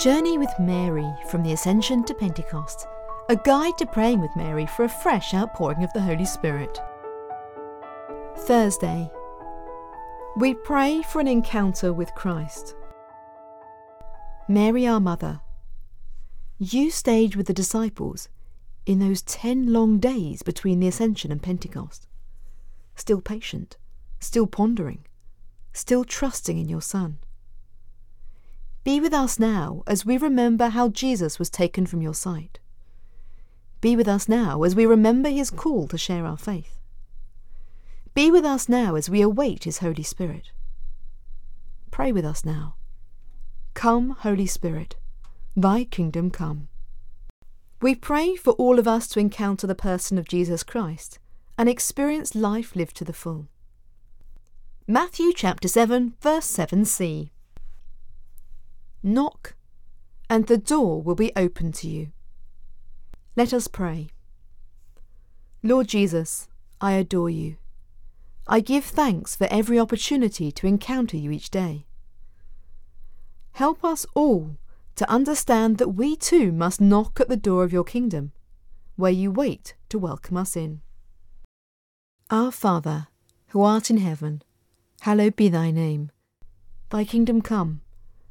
Journey with Mary from the Ascension to Pentecost, a guide to praying with Mary for a fresh outpouring of the Holy Spirit. Thursday. We pray for an encounter with Christ. Mary, our Mother, you stayed with the disciples in those ten long days between the Ascension and Pentecost, still patient, still pondering, still trusting in your Son. Be with us now as we remember how Jesus was taken from your sight. Be with us now as we remember his call to share our faith. Be with us now as we await his Holy Spirit. Pray with us now. Come, Holy Spirit, thy kingdom come. We pray for all of us to encounter the person of Jesus Christ and experience life lived to the full. Matthew chapter 7, verse 7c. Knock, and the door will be opened to you. Let us pray. Lord Jesus, I adore you. I give thanks for every opportunity to encounter you each day. Help us all to understand that we too must knock at the door of your kingdom, where you wait to welcome us in. Our Father, who art in heaven, hallowed be thy name. Thy kingdom come,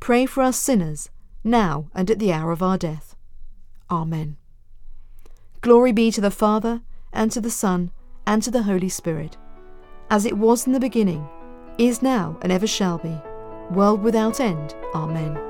pray for us sinners, now and at the hour of our death. Amen. Glory be to the Father, and to the Son, and to the Holy Spirit, as it was in the beginning, is now, and ever shall be, world without end. Amen.